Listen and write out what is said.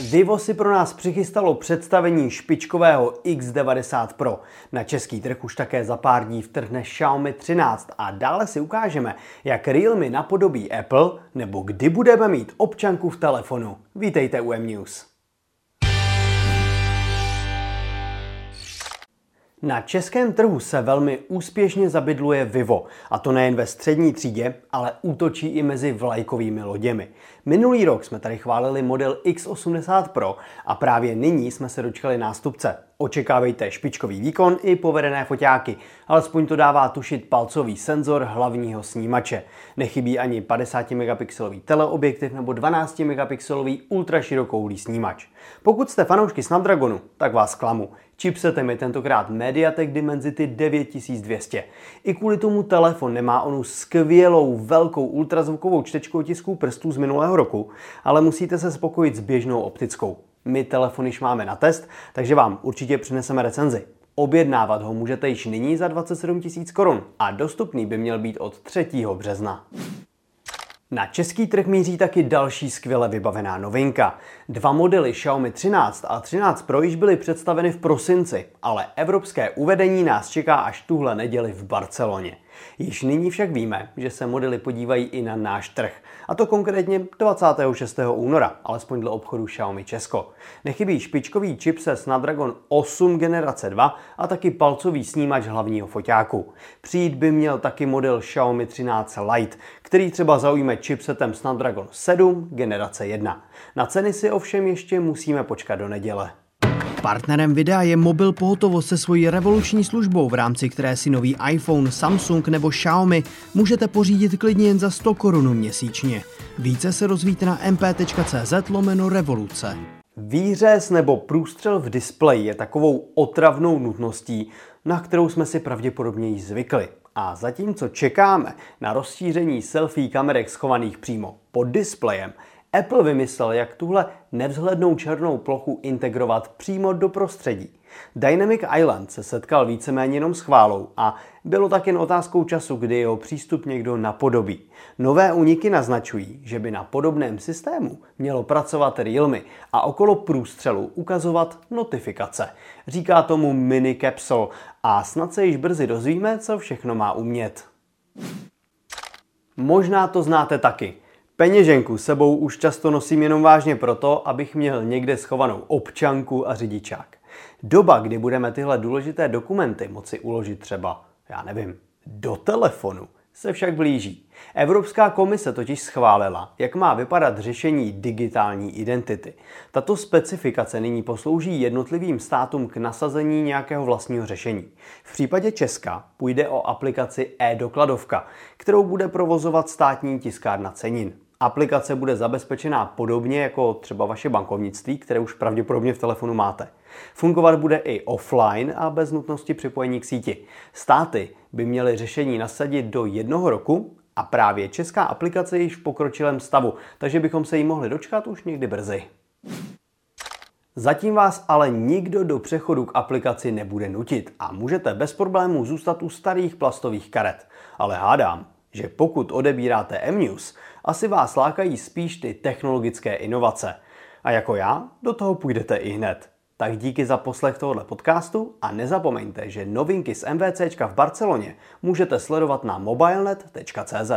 Vivo si pro nás přichystalo představení špičkového X90 Pro. Na český trh už také za pár dní vtrhne Xiaomi 13 a dále si ukážeme, jak Realme napodobí Apple nebo kdy budeme mít občanku v telefonu. Vítejte u M-News. Na českém trhu se velmi úspěšně zabydluje Vivo, a to nejen ve střední třídě, ale útočí i mezi vlajkovými loděmi. Minulý rok jsme tady chválili model X80 Pro a právě nyní jsme se dočkali nástupce. Očekávejte špičkový výkon i povedené foťáky, alespoň to dává tušit palcový senzor hlavního snímače. Nechybí ani 50 megapixelový teleobjektiv nebo 12 megapixelový ultraširokouhlý snímač. Pokud jste fanoušky Snapdragonu, tak vás klamu. Chipsetem je tentokrát Mediatek Dimensity 9200. I kvůli tomu telefon nemá onu skvělou velkou ultrazvukovou čtečkou tisků prstů z minulého roku, ale musíte se spokojit s běžnou optickou. My telefon již máme na test, takže vám určitě přineseme recenzi. Objednávat ho můžete již nyní za 27 000 korun a dostupný by měl být od 3. března. Na český trh míří taky další skvěle vybavená novinka. Dva modely Xiaomi 13 a 13 Pro již byly představeny v prosinci, ale evropské uvedení nás čeká až tuhle neděli v Barceloně. Již nyní však víme, že se modely podívají i na náš trh, a to konkrétně 26. února, alespoň dle obchodu Xiaomi Česko. Nechybí špičkový čip se Snapdragon 8 generace 2 a taky palcový snímač hlavního foťáku. Přijít by měl taky model Xiaomi 13 Lite, který třeba zaujme chipsetem Snapdragon 7 generace 1. Na ceny si ovšem ještě musíme počkat do neděle. Partnerem videa je mobil pohotovost se svojí revoluční službou, v rámci které si nový iPhone, Samsung nebo Xiaomi můžete pořídit klidně jen za 100 korun měsíčně. Více se rozvíte na mp.cz lomeno revoluce. Výřez nebo průstřel v displeji je takovou otravnou nutností, na kterou jsme si pravděpodobně již zvykli. A zatímco čekáme na rozšíření selfie kamerek schovaných přímo pod displejem, Apple vymyslel, jak tuhle nevzhlednou černou plochu integrovat přímo do prostředí. Dynamic Island se setkal víceméně jenom s chválou a bylo tak jen otázkou času, kdy jeho přístup někdo napodobí. Nové úniky naznačují, že by na podobném systému mělo pracovat Realme a okolo průstřelu ukazovat notifikace. Říká tomu mini capsule a snad se již brzy dozvíme, co všechno má umět. Možná to znáte taky. Peněženku sebou už často nosím jenom vážně proto, abych měl někde schovanou občanku a řidičák. Doba, kdy budeme tyhle důležité dokumenty moci uložit třeba, já nevím, do telefonu, se však blíží. Evropská komise totiž schválila, jak má vypadat řešení digitální identity. Tato specifikace nyní poslouží jednotlivým státům k nasazení nějakého vlastního řešení. V případě Česka půjde o aplikaci e-dokladovka, kterou bude provozovat státní tiskárna cenin. Aplikace bude zabezpečená podobně jako třeba vaše bankovnictví, které už pravděpodobně v telefonu máte. Fungovat bude i offline a bez nutnosti připojení k síti. Státy by měly řešení nasadit do jednoho roku a právě česká aplikace je již v pokročilém stavu, takže bychom se jí mohli dočkat už někdy brzy. Zatím vás ale nikdo do přechodu k aplikaci nebude nutit a můžete bez problémů zůstat u starých plastových karet. Ale hádám, že pokud odebíráte M-News, asi vás lákají spíš ty technologické inovace. A jako já, do toho půjdete i hned. Tak díky za poslech tohoto podcastu a nezapomeňte, že novinky z MVCčka v Barceloně můžete sledovat na mobilenet.cz.